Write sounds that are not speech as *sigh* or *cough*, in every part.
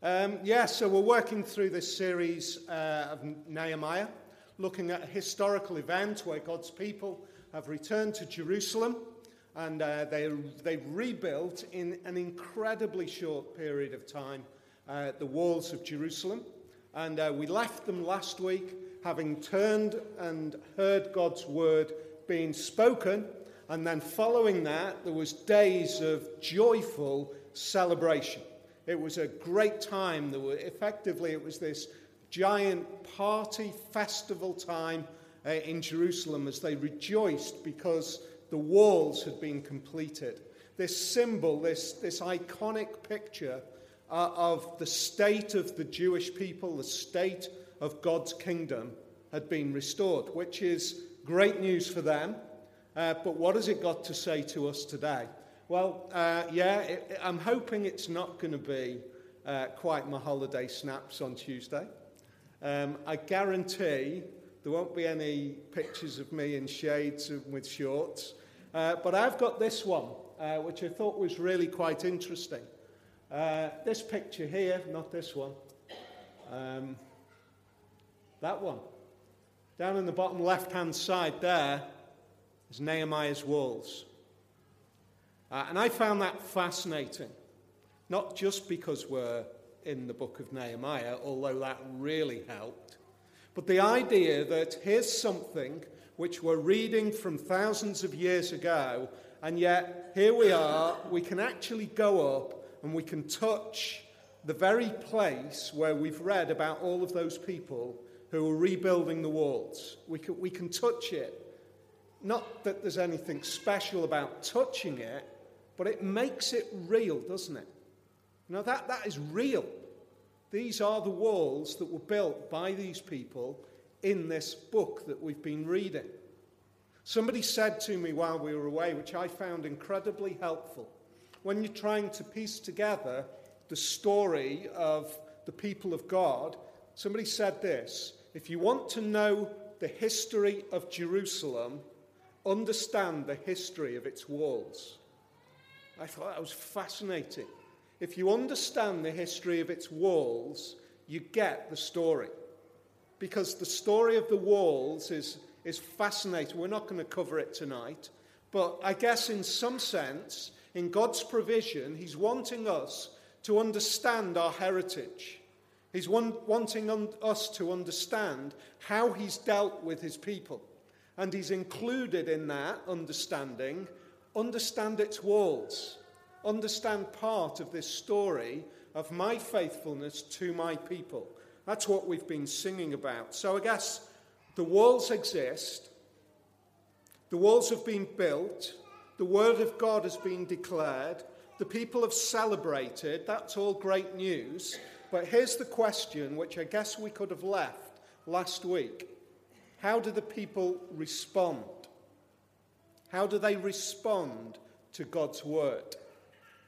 Um, yeah, so we're working through this series uh, of Nehemiah, looking at a historical event where God's people have returned to Jerusalem and uh, they, they rebuilt in an incredibly short period of time uh, the walls of Jerusalem. And uh, we left them last week having turned and heard God's word being spoken. And then following that, there was days of joyful celebration. It was a great time. There were, effectively, it was this giant party festival time uh, in Jerusalem as they rejoiced because the walls had been completed. This symbol, this, this iconic picture uh, of the state of the Jewish people, the state of God's kingdom, had been restored, which is great news for them. Uh, but what has it got to say to us today? Well, uh, yeah, it, I'm hoping it's not going to be uh, quite my holiday snaps on Tuesday. Um, I guarantee there won't be any pictures of me in shades with shorts. Uh, but I've got this one, uh, which I thought was really quite interesting. Uh, this picture here, not this one, um, that one. Down in the bottom left hand side there is Nehemiah's walls. Uh, and I found that fascinating, not just because we're in the book of Nehemiah, although that really helped, but the idea that here's something which we're reading from thousands of years ago, and yet here we are, we can actually go up and we can touch the very place where we've read about all of those people who are rebuilding the walls. We can, we can touch it. Not that there's anything special about touching it, but it makes it real, doesn't it? Know, that, that is real. These are the walls that were built by these people in this book that we've been reading. Somebody said to me while we were away, which I found incredibly helpful, when you're trying to piece together the story of the people of God, somebody said this if you want to know the history of Jerusalem, understand the history of its walls. I thought that was fascinating. If you understand the history of its walls, you get the story. Because the story of the walls is, is fascinating. We're not going to cover it tonight. But I guess, in some sense, in God's provision, He's wanting us to understand our heritage. He's wanting un- us to understand how He's dealt with His people. And He's included in that understanding, understand its walls understand part of this story of my faithfulness to my people. That's what we've been singing about. So I guess the walls exist, the walls have been built, the word of God has been declared, the people have celebrated. That's all great news. But here's the question, which I guess we could have left last week How do the people respond? How do they respond to God's word?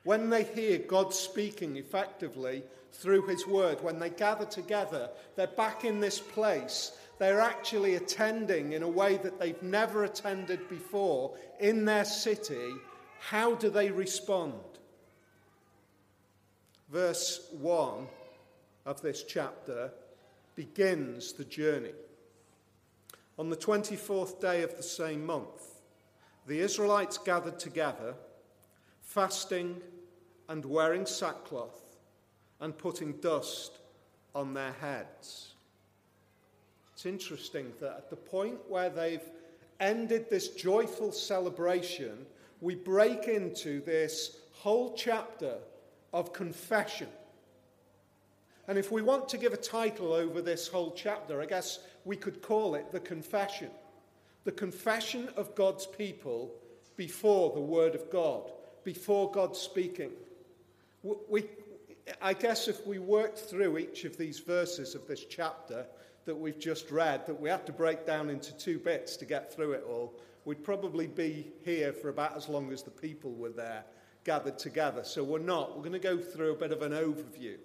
When they hear God speaking effectively through His Word, when they gather together, they're back in this place. They're actually attending in a way that they've never attended before in their city. How do they respond? Verse 1 of this chapter begins the journey. On the 24th day of the same month, the Israelites gathered together fasting and wearing sackcloth and putting dust on their heads. It's interesting that at the point where they've ended this joyful celebration, we break into this whole chapter of confession. And if we want to give a title over this whole chapter, I guess we could call it the confession. The confession of God's people before the Word of God before God speaking. We, I guess if we worked through each of these verses of this chapter that we've just read, that we have to break down into two bits to get through it all, we'd probably be here for about as long as the people were there gathered together. So we're not. We're going to go through a bit of an overview,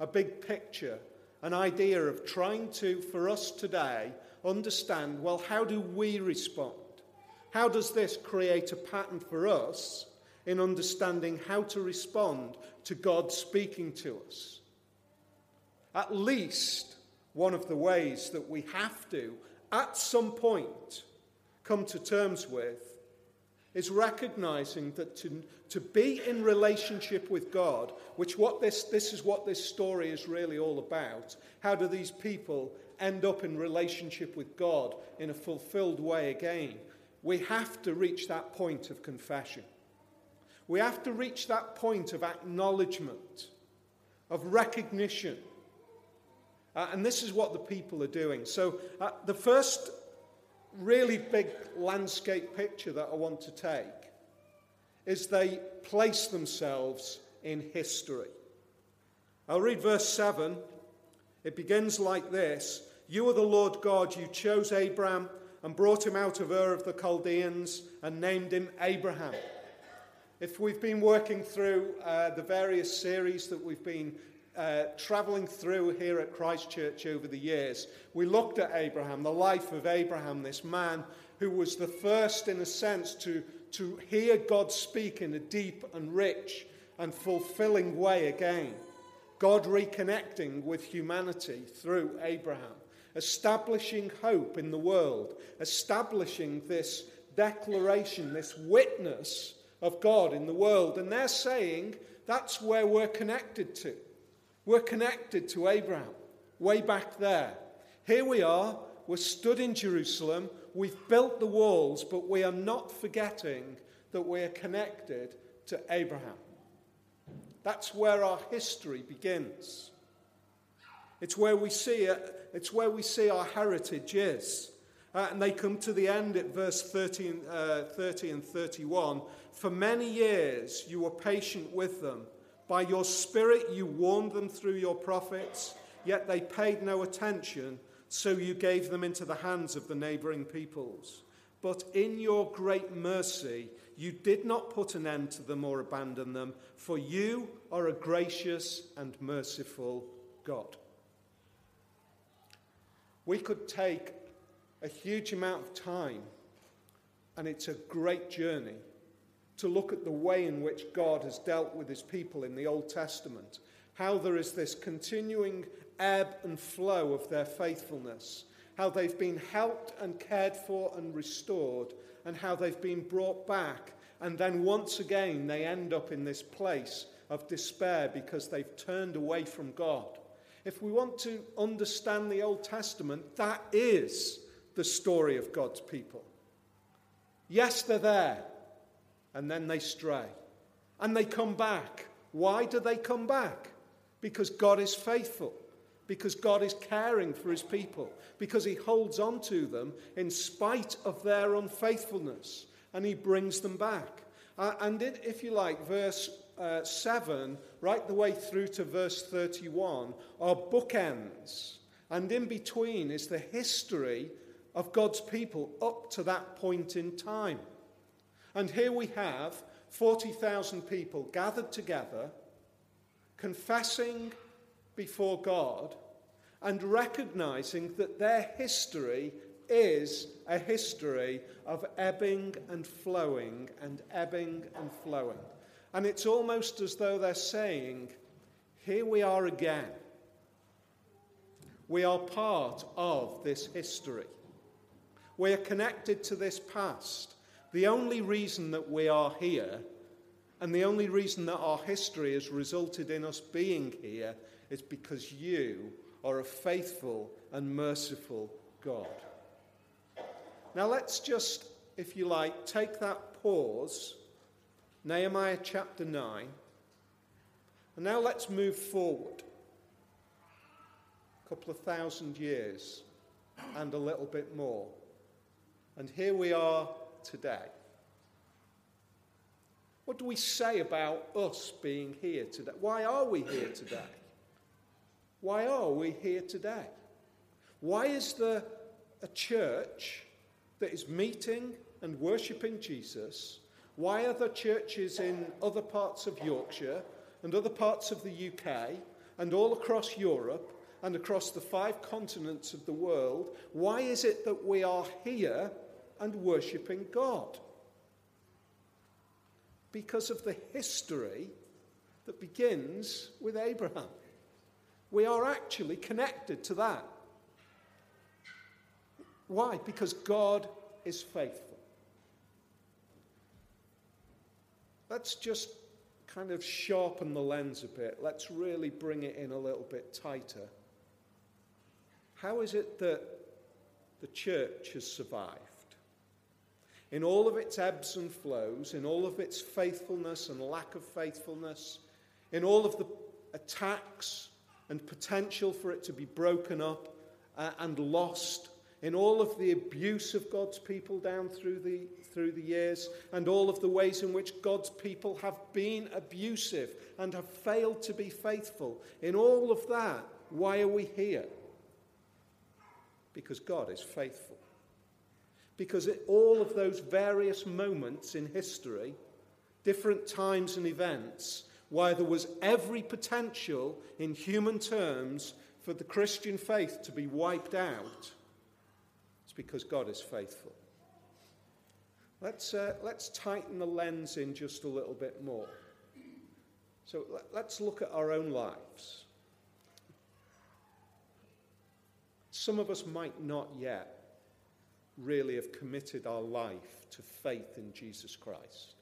a big picture, an idea of trying to, for us today, understand well, how do we respond? How does this create a pattern for us in understanding how to respond to God speaking to us. At least one of the ways that we have to, at some point, come to terms with is recognizing that to, to be in relationship with God, which what this, this is what this story is really all about. How do these people end up in relationship with God in a fulfilled way again? We have to reach that point of confession. We have to reach that point of acknowledgement, of recognition. Uh, and this is what the people are doing. So, uh, the first really big landscape picture that I want to take is they place themselves in history. I'll read verse 7. It begins like this You are the Lord God, you chose Abraham and brought him out of Ur of the Chaldeans and named him Abraham. If we've been working through uh, the various series that we've been uh, traveling through here at Christchurch over the years, we looked at Abraham, the life of Abraham, this man who was the first, in a sense, to, to hear God speak in a deep and rich and fulfilling way again. God reconnecting with humanity through Abraham, establishing hope in the world, establishing this declaration, this witness of God in the world. And they're saying that's where we're connected to. We're connected to Abraham way back there. Here we are, we're stood in Jerusalem, we've built the walls, but we are not forgetting that we are connected to Abraham. That's where our history begins. It's where we see it, it's where we see our heritage is. Uh, and they come to the end at verse 30, uh, 30 and 31. For many years you were patient with them by your Spirit, you warned them through your prophets, yet they paid no attention, so you gave them into the hands of the neighboring peoples. But in your great mercy, you did not put an end to them or abandon them, for you are a gracious and merciful God. We could take a huge amount of time, and it's a great journey to look at the way in which God has dealt with his people in the Old Testament, how there is this continuing ebb and flow of their faithfulness, how they've been helped and cared for and restored, and how they've been brought back. And then once again, they end up in this place of despair because they've turned away from God. If we want to understand the Old Testament, that is the story of God's people. Yes, they're there and then they stray. And they come back. Why do they come back? Because God is faithful, because God is caring for his people, because he holds on to them in spite of their unfaithfulness, and he brings them back. Uh, and if you like, verse uh, 7, right the way through to verse 31, are bookends. And in between is the history of God's people up to that point in time. And here we have 40,000 people gathered together, confessing before God and recognizing that their history is a history of ebbing and flowing and ebbing and flowing. And it's almost as though they're saying, Here we are again. We are part of this history. We are connected to this past. The only reason that we are here and the only reason that our history has resulted in us being here is because you are a faithful and merciful God. Now, let's just, if you like, take that pause, Nehemiah chapter 9, and now let's move forward a couple of thousand years and a little bit more. And here we are today? What do we say about us being here today? Why are we here today? Why are we here today? Why is there a church that is meeting and worshipping Jesus? Why are there churches in other parts of Yorkshire and other parts of the UK and all across Europe and across the five continents of the world? Why is it that we are here and worshipping God. Because of the history that begins with Abraham. We are actually connected to that. Why? Because God is faithful. Let's just kind of sharpen the lens a bit. Let's really bring it in a little bit tighter. How is it that the church has survived? In all of its ebbs and flows, in all of its faithfulness and lack of faithfulness, in all of the attacks and potential for it to be broken up uh, and lost, in all of the abuse of God's people down through the, through the years, and all of the ways in which God's people have been abusive and have failed to be faithful, in all of that, why are we here? Because God is faithful. Because at all of those various moments in history, different times and events, why there was every potential in human terms for the Christian faith to be wiped out, it's because God is faithful. Let's, uh, let's tighten the lens in just a little bit more. So let's look at our own lives. Some of us might not yet really have committed our life to faith in Jesus Christ.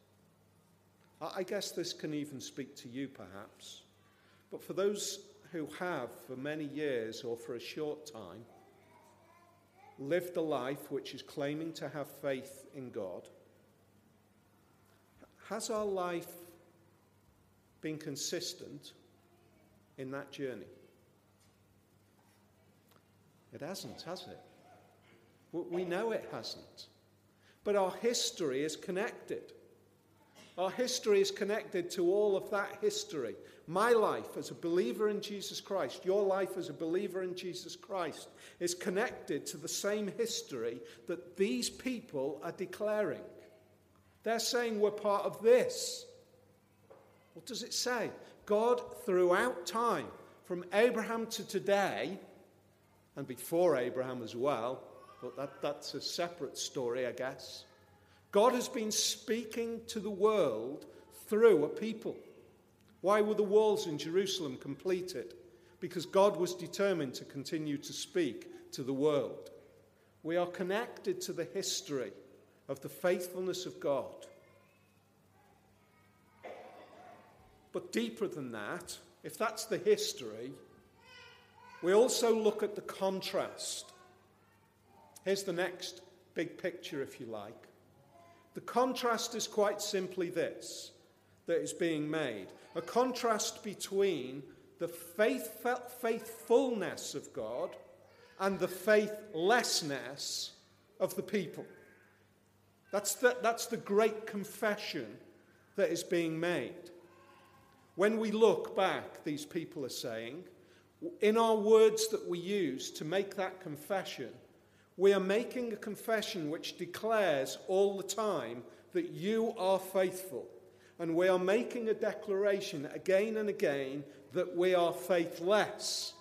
I guess this can even speak to you, perhaps. But for those who have, for many years or for a short time, lived a life which is claiming to have faith in God, has our life been consistent in that journey? It hasn't, has it? We know it hasn't. But our history is connected. Our history is connected to all of that history. My life as a believer in Jesus Christ, your life as a believer in Jesus Christ, is connected to the same history that these people are declaring. They're saying we're part of this. What does it say? God, throughout time, from Abraham to today, and before Abraham as well, but that, that's a separate story, I guess. God has been speaking to the world through a people. Why were the walls in Jerusalem completed? Because God was determined to continue to speak to the world. We are connected to the history of the faithfulness of God. But deeper than that, if that's the history, we also look at the contrast. Here's the next big picture, if you like. The contrast is quite simply this that is being made a contrast between the faith, faithfulness of God and the faithlessness of the people. That's the, that's the great confession that is being made. When we look back, these people are saying, in our words that we use to make that confession, we are making a confession which declares all the time that you are faithful. And we are making a declaration again and again that we are faithless.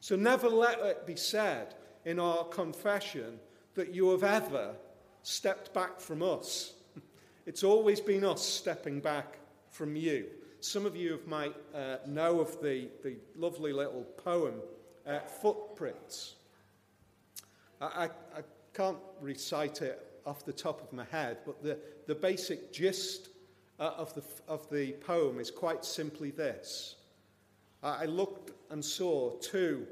So never let it be said in our confession that you have ever stepped back from us. *laughs* It's always been us stepping back from you. Some of you might uh, know of the, the lovely little poem, uh, Footprints. I, I, I can't recite it off the top of my head, but the, the basic gist uh, of, the, of the poem is quite simply this. I looked and saw two,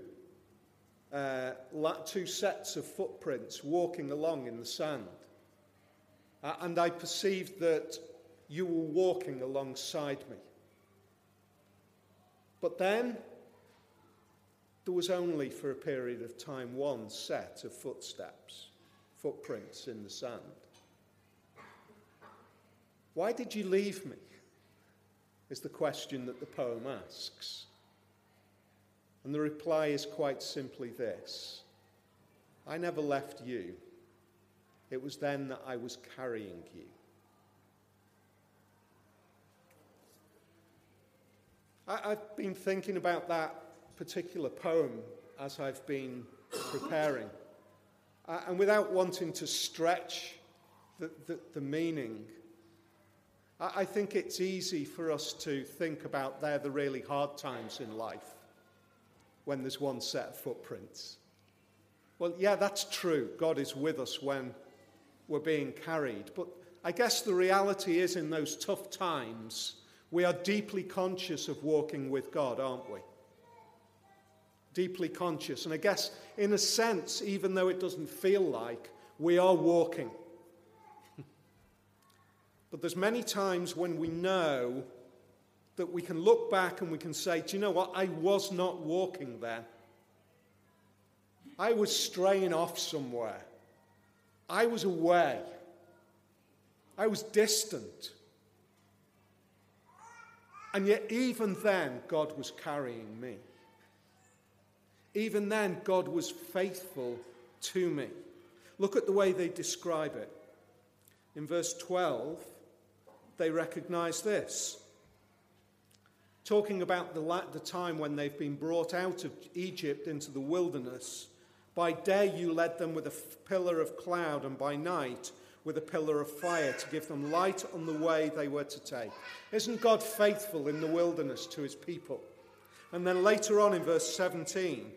uh, two sets of footprints walking along in the sand. Uh, and I perceived that you were walking alongside me. But then there was only for a period of time one set of footsteps, footprints in the sand. Why did you leave me? Is the question that the poem asks. And the reply is quite simply this I never left you. It was then that I was carrying you. I, have been thinking about that particular poem as I've been preparing. Uh, and without wanting to stretch the, the, the meaning, I, I think it's easy for us to think about they're the really hard times in life. when there's one set of footprints. Well, yeah, that's true. God is with us when we're being carried. But I guess the reality is, in those tough times, we are deeply conscious of walking with God, aren't we? Deeply conscious. And I guess, in a sense, even though it doesn't feel like, we are walking. *laughs* but there's many times when we know that we can look back and we can say, Do you know what? I was not walking then. I was straying off somewhere. I was away. I was distant. And yet, even then, God was carrying me. Even then, God was faithful to me. Look at the way they describe it. In verse 12, they recognize this. Talking about the, the time when they've been brought out of Egypt into the wilderness, by day you led them with a pillar of cloud, and by night with a pillar of fire to give them light on the way they were to take. Isn't God faithful in the wilderness to his people? And then later on in verse 17,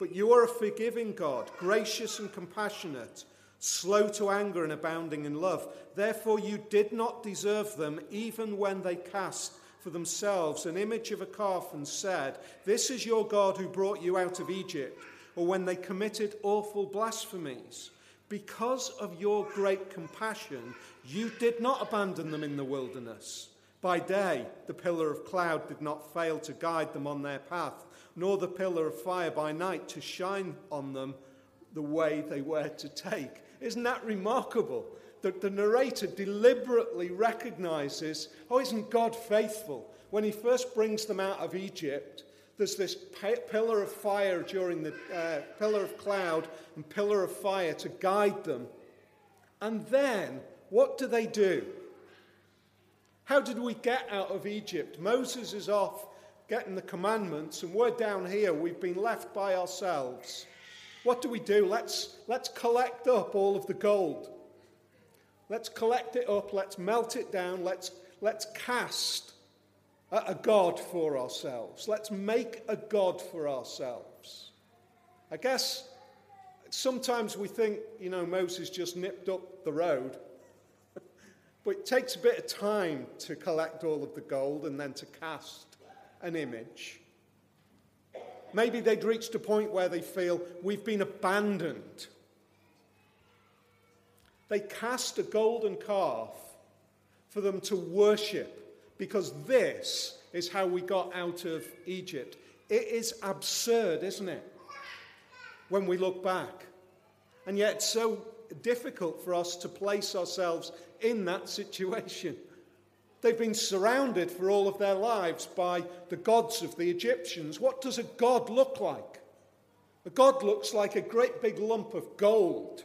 but you are a forgiving God, gracious and compassionate, slow to anger and abounding in love. Therefore, you did not deserve them, even when they cast for themselves an image of a calf and said, This is your God who brought you out of Egypt, or when they committed awful blasphemies. Because of your great compassion, you did not abandon them in the wilderness. By day, the pillar of cloud did not fail to guide them on their path, nor the pillar of fire by night to shine on them the way they were to take. Isn't that remarkable? That the narrator deliberately recognizes, oh, isn't God faithful? When he first brings them out of Egypt, there's this pillar of fire during the uh, pillar of cloud and pillar of fire to guide them. And then, what do they do? How did we get out of Egypt? Moses is off getting the commandments, and we're down here. We've been left by ourselves. What do we do? Let's, let's collect up all of the gold. Let's collect it up, let's melt it down, let's, let's cast a God for ourselves. Let's make a God for ourselves. I guess sometimes we think, you know, Moses just nipped up the road. *laughs* but it takes a bit of time to collect all of the gold and then to cast an image. Maybe they'd reached a point where they feel we've been abandoned. They cast a golden calf for them to worship because this is how we got out of Egypt. It is absurd, isn't it? When we look back. And yet, so difficult for us to place ourselves in that situation. They've been surrounded for all of their lives by the gods of the Egyptians. What does a god look like? A god looks like a great big lump of gold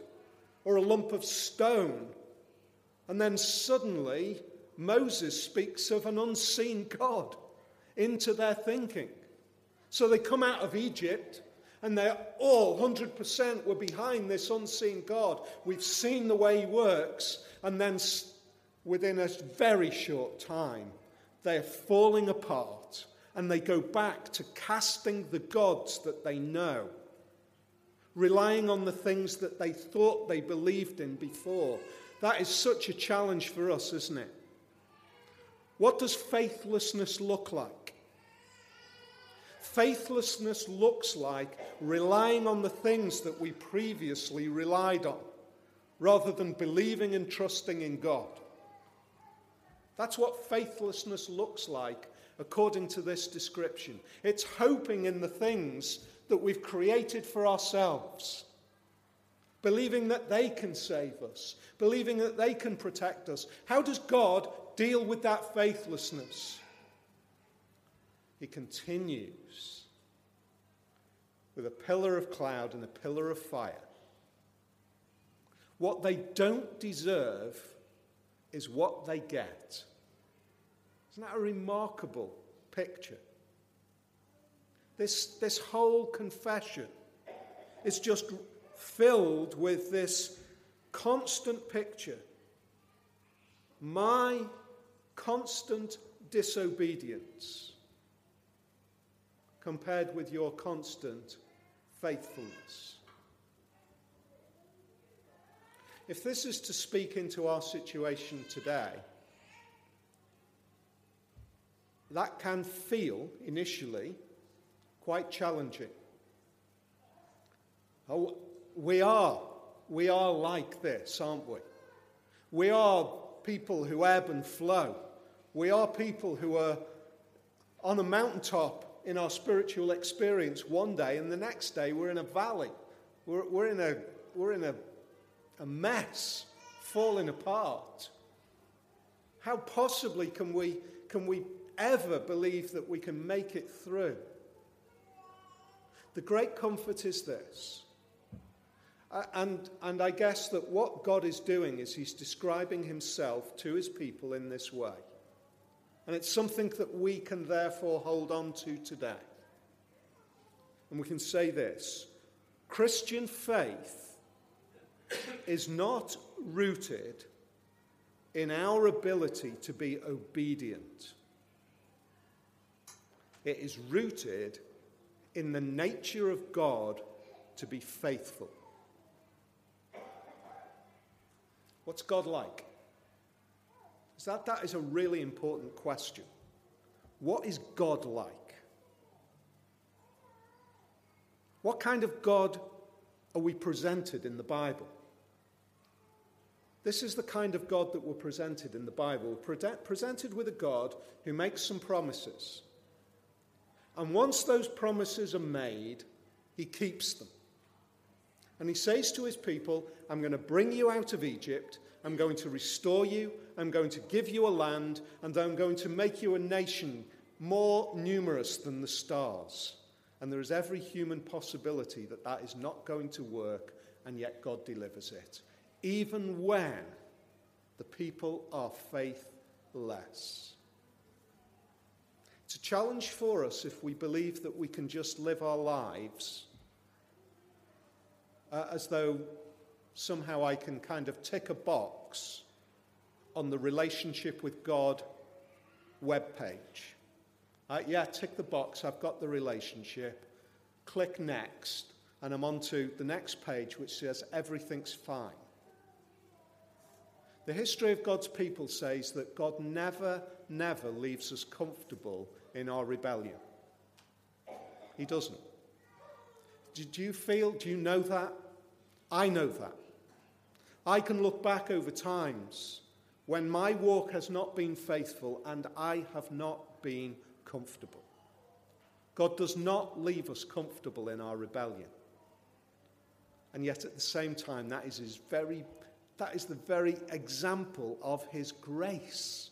or a lump of stone. And then suddenly, Moses speaks of an unseen God into their thinking. So they come out of Egypt and they're all 100% were behind this unseen God. We've seen the way he works, and then within a very short time, they're falling apart and they go back to casting the gods that they know, relying on the things that they thought they believed in before. That is such a challenge for us, isn't it? What does faithlessness look like? Faithlessness looks like relying on the things that we previously relied on rather than believing and trusting in God. That's what faithlessness looks like according to this description. It's hoping in the things that we've created for ourselves, believing that they can save us, believing that they can protect us. How does God deal with that faithlessness. He continues with a pillar of cloud and a pillar of fire. What they don't deserve is what they get. Isn't that a remarkable picture? This, this whole confession is just filled with this constant picture. My constant disobedience compared with your constant faithfulness? If this is to speak into our situation today, that can feel initially quite challenging. Oh, we are, we are like this, aren't we? We are people who ebb and flow. We are people who are on a mountaintop in our spiritual experience one day, and the next day we're in a valley. We're, we're in, a, we're in a, a mess, falling apart. How possibly can we, can we ever believe that we can make it through? The great comfort is this and, and I guess that what God is doing is He's describing Himself to His people in this way. And it's something that we can therefore hold on to today. And we can say this Christian faith is not rooted in our ability to be obedient, it is rooted in the nature of God to be faithful. What's God like? So that, that is a really important question. What is God like? What kind of God are we presented in the Bible? This is the kind of God that we're presented in the Bible. Presented with a God who makes some promises. And once those promises are made, he keeps them. And he says to his people, I'm going to bring you out of Egypt. I'm going to restore you. I'm going to give you a land. And I'm going to make you a nation more numerous than the stars. And there is every human possibility that that is not going to work, and yet God delivers it. Even when the people are faithless. It's a challenge for us if we believe that we can just live our lives uh, as though somehow I can kind of tick a box on the relationship with God web page. Uh, yeah, tick the box, I've got the relationship. Click next, and I'm on to the next page which says everything's fine. The history of God's people says that God never, never leaves us comfortable in our rebellion. He doesn't. Do you feel, do you know that? I know that. I can look back over times when my walk has not been faithful and I have not been comfortable. God does not leave us comfortable in our rebellion. And yet at the same time, that is, his very, that is the very example of his grace.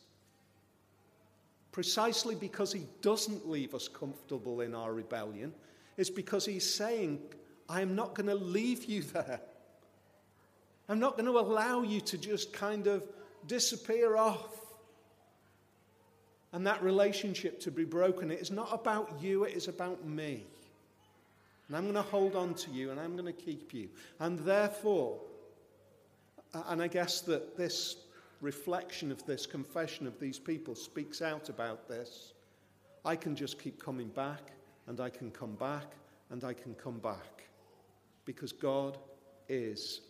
Precisely because he doesn't leave us comfortable in our rebellion, is because he's saying, I am not going to leave you there. I'm not going to allow you to just kind of disappear off and that relationship to be broken. It is not about you, it is about me. And I'm going to hold on to you and I'm going to keep you. And therefore, and I guess that this reflection of this confession of these people speaks out about this. I can just keep coming back and I can come back and I can come back because God is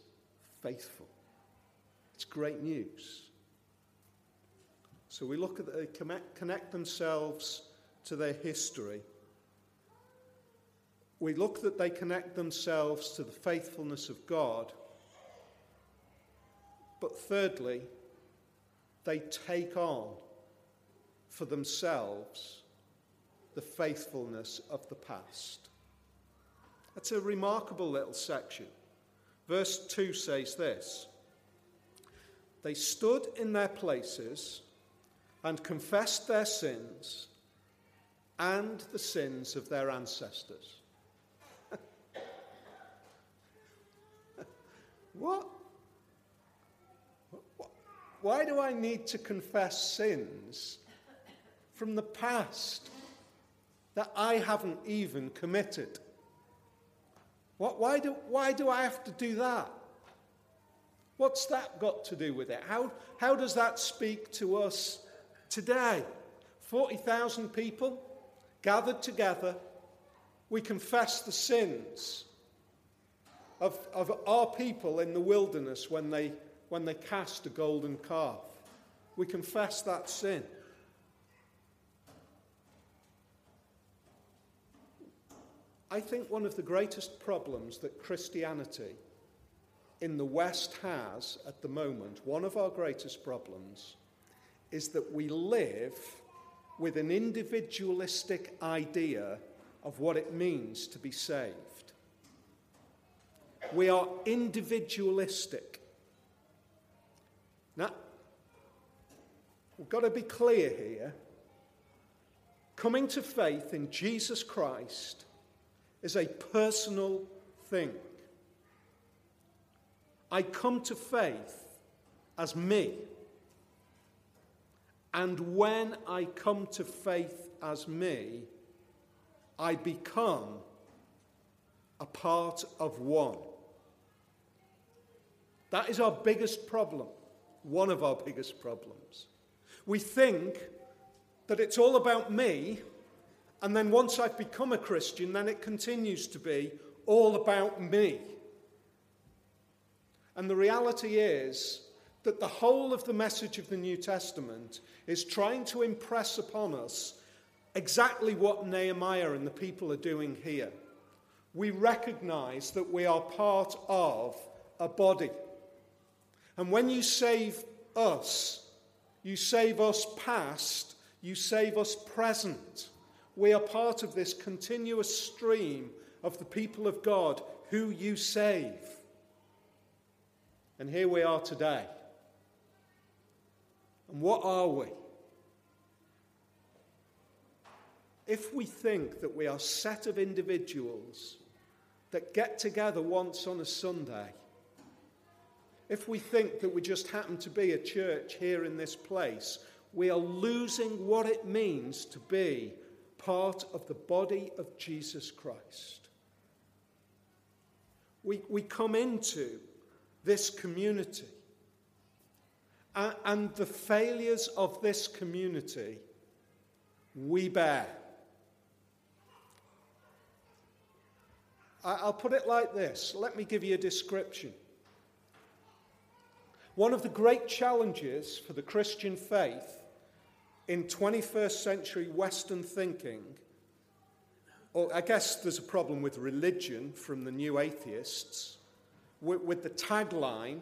faithful. It's great news. So we look at they connect themselves to their history. We look that they connect themselves to the faithfulness of God. But thirdly, they take on for themselves the faithfulness of the past. That's a remarkable little section. Verse 2 says this They stood in their places and confessed their sins and the sins of their ancestors. *laughs* what? Why do I need to confess sins from the past that I haven't even committed? What, why, do, why do I have to do that? What's that got to do with it? How, how does that speak to us today? 40,000 people gathered together We confess the sins of, of our people in the wilderness when they, when they cast a golden calf. We confess that sin. I think one of the greatest problems that Christianity in the West has at the moment, one of our greatest problems, is that we live with an individualistic idea of what it means to be saved. We are individualistic. Now, we've got to be clear here. Coming to faith in Jesus Christ is a personal thing. I come to faith as me. And when I come to faith as me, I become a part of one. That is our biggest problem, one of our biggest problems. We think that it's all about me, and then once I've become a Christian, then it continues to be all about me. And the reality is that the whole of the message of the New Testament is trying to impress upon us exactly what Nehemiah and the people are doing here. We recognize that we are part of a body. And when you save us, you save us past, you save us present. We are part of this continuous stream of the people of God who you save. And here we are today. And what are we? If we think that we are a set of individuals that get together once on a Sunday, if we think that we just happen to be a church here in this place, we are losing what it means to be part of the body of Jesus Christ. We, we come into this community. And, and the failures of this community we bear. I'll put it like this. Let me give you a description. One of the great challenges for the Christian faith in 21st century Western thinking, or I guess there's a problem with religion from the new atheists, with, with the tagline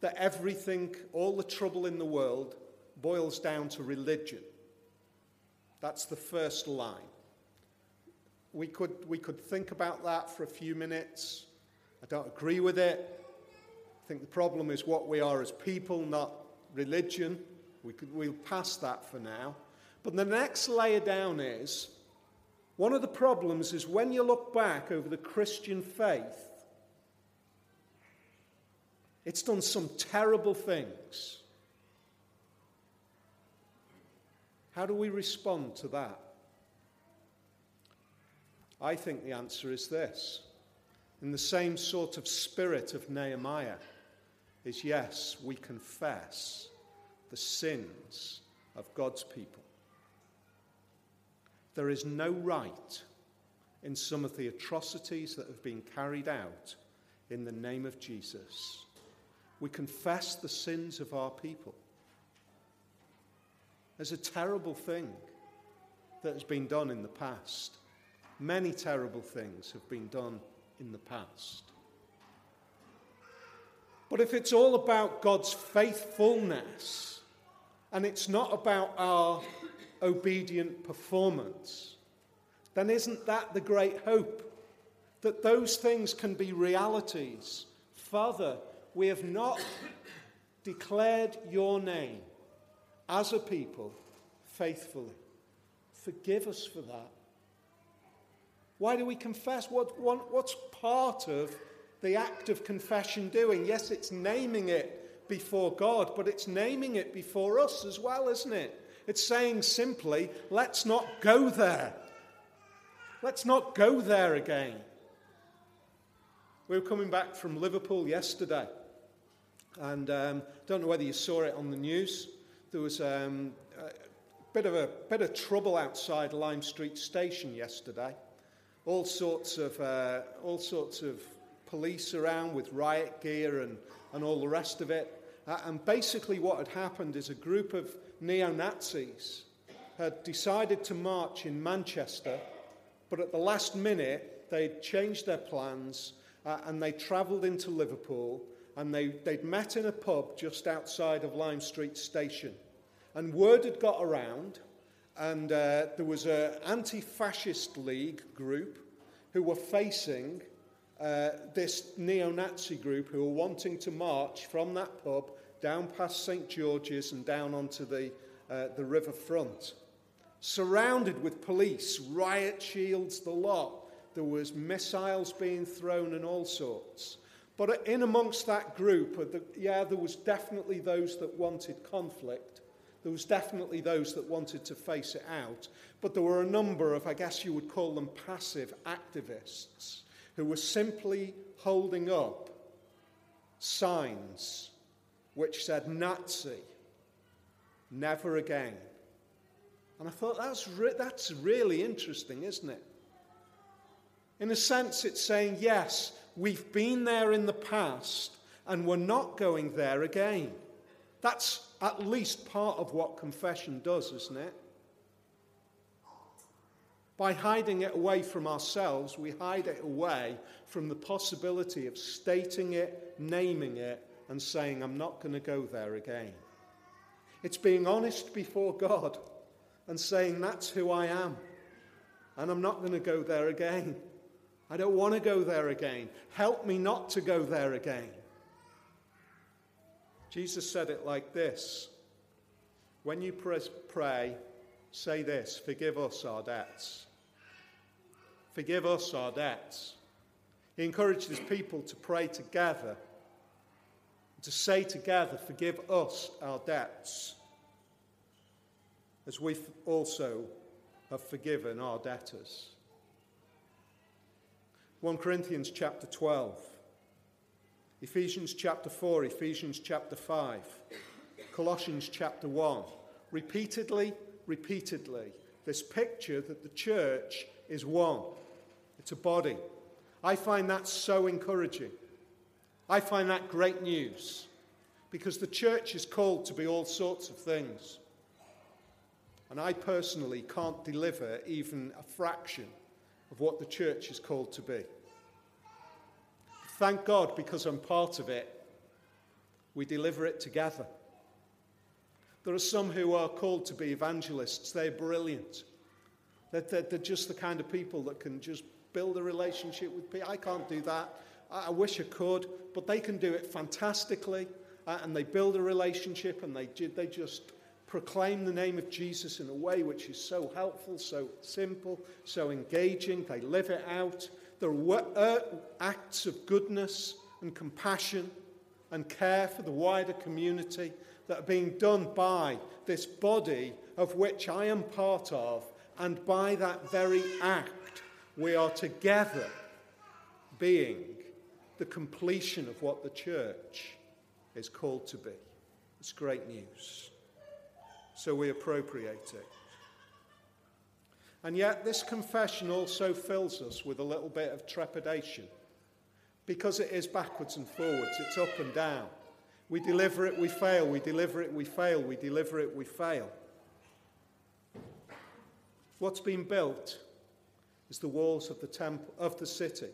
that everything, all the trouble in the world, boils down to religion. That's the first line. We could, we could think about that for a few minutes. I don't agree with it. I think the problem is what we are as people, not religion. We could, we'll pass that for now. But the next layer down is one of the problems is when you look back over the Christian faith, it's done some terrible things. How do we respond to that? I think the answer is this. In the same sort of spirit of Nehemiah, is yes, we confess the sins of God's people. There is no right in some of the atrocities that have been carried out in the name of Jesus. We confess the sins of our people. There's a terrible thing that has been done in the past. Many terrible things have been done in the past. But if it's all about God's faithfulness and it's not about our obedient performance, then isn't that the great hope? That those things can be realities. Father, we have not declared your name as a people faithfully. Forgive us for that. Why do we confess? What, what, what's part of the act of confession doing? Yes, it's naming it before God, but it's naming it before us as well, isn't it? It's saying simply, let's not go there. Let's not go there again. We were coming back from Liverpool yesterday. And um, don't know whether you saw it on the news. There was um, a bit of a bit of trouble outside Lime Street Station yesterday. all sorts of, uh, all sorts of police around with riot gear and, and all the rest of it. Uh, and basically, what had happened is a group of neo Nazis had decided to march in Manchester, but at the last minute, they'd changed their plans uh, and they travelled into Liverpool and they, they'd met in a pub just outside of Lime Street Station. And word had got around, and uh, there was an anti fascist league group who were facing uh, this neo Nazi group who were wanting to march from that pub down past St George's and down onto the, uh, the river front. Surrounded with police, riot shields, the lot. There was missiles being thrown and all sorts. But in amongst that group, yeah, there was definitely those that wanted conflict. There was definitely those that wanted to face it out. But there were a number of, I guess you would call them passive activists, who were simply holding up signs which said Nazi, never again. And I thought that's, re- that's really interesting, isn't it? In a sense, it's saying, yes, we've been there in the past and we're not going there again. That's at least part of what confession does, isn't it? By hiding it away from ourselves, we hide it away from the possibility of stating it, naming it, and saying, I'm not going to go there again. It's being honest before God and saying, That's who I am, and I'm not going to go there again. I don't want to go there again. Help me not to go there again. Jesus said it like this When you pray, say this Forgive us our debts. Forgive us our debts. He encouraged his people to pray together, to say together, Forgive us our debts, as we also have forgiven our debtors. 1 Corinthians chapter 12, Ephesians chapter 4, Ephesians chapter 5, Colossians chapter 1. Repeatedly, repeatedly, this picture that the church is one, a body. I find that so encouraging. I find that great news because the church is called to be all sorts of things. And I personally can't deliver even a fraction of what the church is called to be. Thank God, because I'm part of it, we deliver it together. There are some who are called to be evangelists. They're brilliant. They're, they're, they're just the kind of people that can just build a relationship with people. I can't do that. I, wish I could, but they can do it fantastically. Uh, and they build a relationship and they, they just proclaim the name of Jesus in a way which is so helpful, so simple, so engaging. They live it out. There are uh, acts of goodness and compassion and care for the wider community that are being done by this body of which I am part of. And by that very act, we are together being the completion of what the church is called to be. It's great news so we appropriate it. And yet, this confession also fills us with a little bit of trepidation because it is backwards and forwards, it's up and down. We deliver it, we fail, we deliver it, we fail, we deliver it, we fail. What's been built is the walls of the, temple, of the city.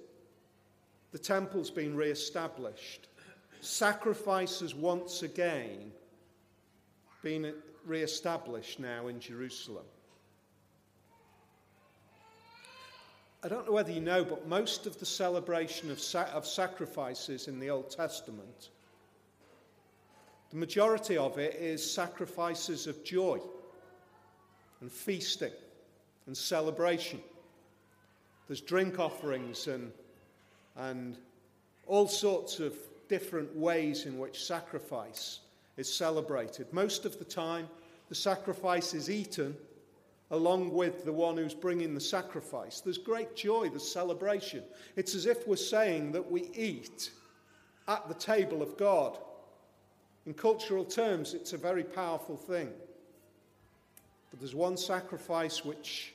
The temple's been re established. Sacrifices once again been re established now in Jerusalem. I don't know whether you know, but most of the celebration of, sa- of sacrifices in the Old Testament, the majority of it is sacrifices of joy and feasting and celebration. There's drink offerings and, and all sorts of different ways in which sacrifice is celebrated. Most of the time, the sacrifice is eaten along with the one who's bringing the sacrifice. There's great joy, there's celebration. It's as if we're saying that we eat at the table of God. In cultural terms, it's a very powerful thing. But there's one sacrifice which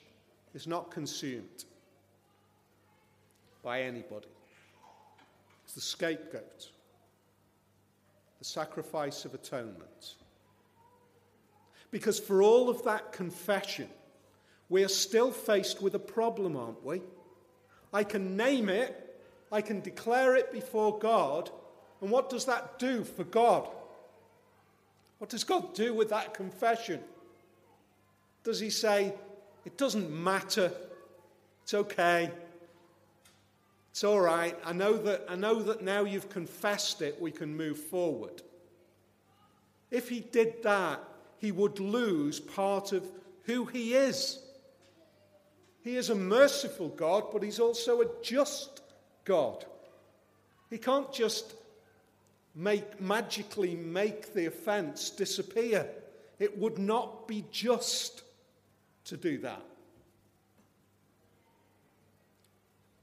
is not consumed. By anybody. It's the scapegoat, the sacrifice of atonement. Because for all of that confession, we are still faced with a problem, aren't we? I can name it, I can declare it before God, and what does that do for God? What does God do with that confession? Does He say, it doesn't matter, it's okay, it's all right, I know that, I know that now you've confessed it, we can move forward? If He did that, He would lose part of who He is. He is a merciful God, but He's also a just God. He can't just make, magically make the offense disappear. It would not be just to do that.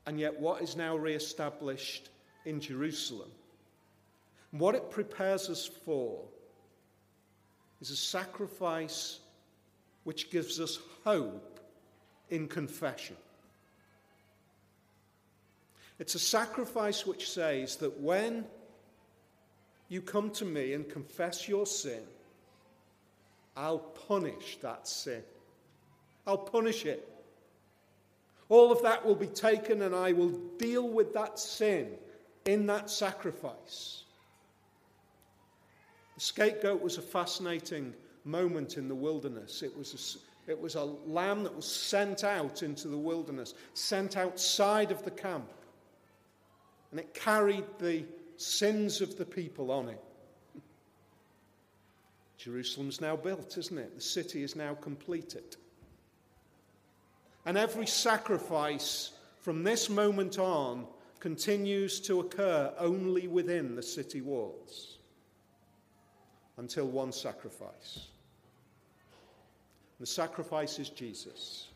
And yet, what is now re established in Jerusalem, what it prepares us for, is a sacrifice which gives us hope in confession. It's a sacrifice which says that when you come to me and confess your sin, I'll punish that sin. I'll punish it. All of that will be taken, and I will deal with that sin in that sacrifice. The scapegoat was a fascinating moment in the wilderness. It was a, it was a lamb that was sent out into the wilderness, sent outside of the camp. And it carried the sins of the people on it. Jerusalem's now built, isn't it? The city is now completed. And every sacrifice from this moment on continues to occur only within the city walls until one sacrifice. The sacrifice is Jesus,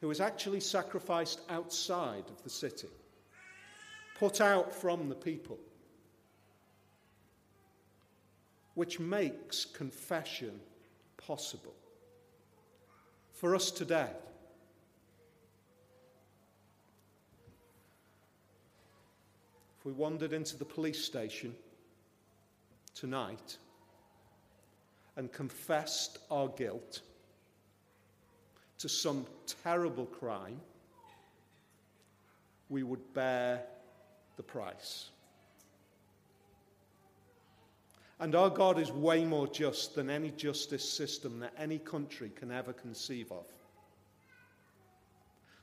who was actually sacrificed outside of the city put out from the people, which makes confession possible for us today. If we wandered into the police station tonight and confessed our guilt to some terrible crime, we would bear the price. And our God is way more just than any justice system that any country can ever conceive of.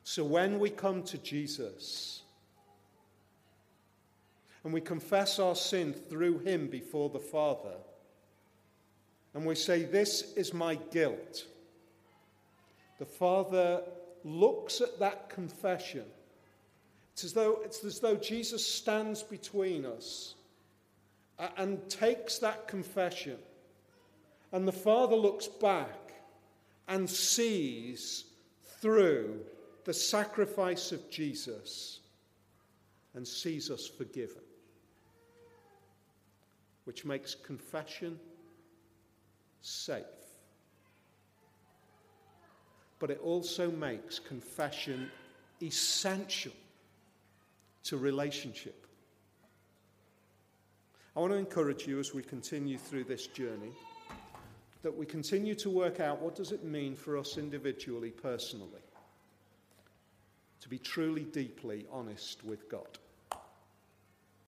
So when we come to Jesus and we confess our sin through him before the Father, and we say, This is my guilt, the Father looks at that confession it's as though, it's as though Jesus stands between us and takes that confession. And the Father looks back and sees through the sacrifice of Jesus and sees us forgiven, which makes confession safe. But it also makes confession essential to relationship. I want to encourage you as we continue through this journey that we continue to work out what does it mean for us individually, personally, to be truly deeply honest with God.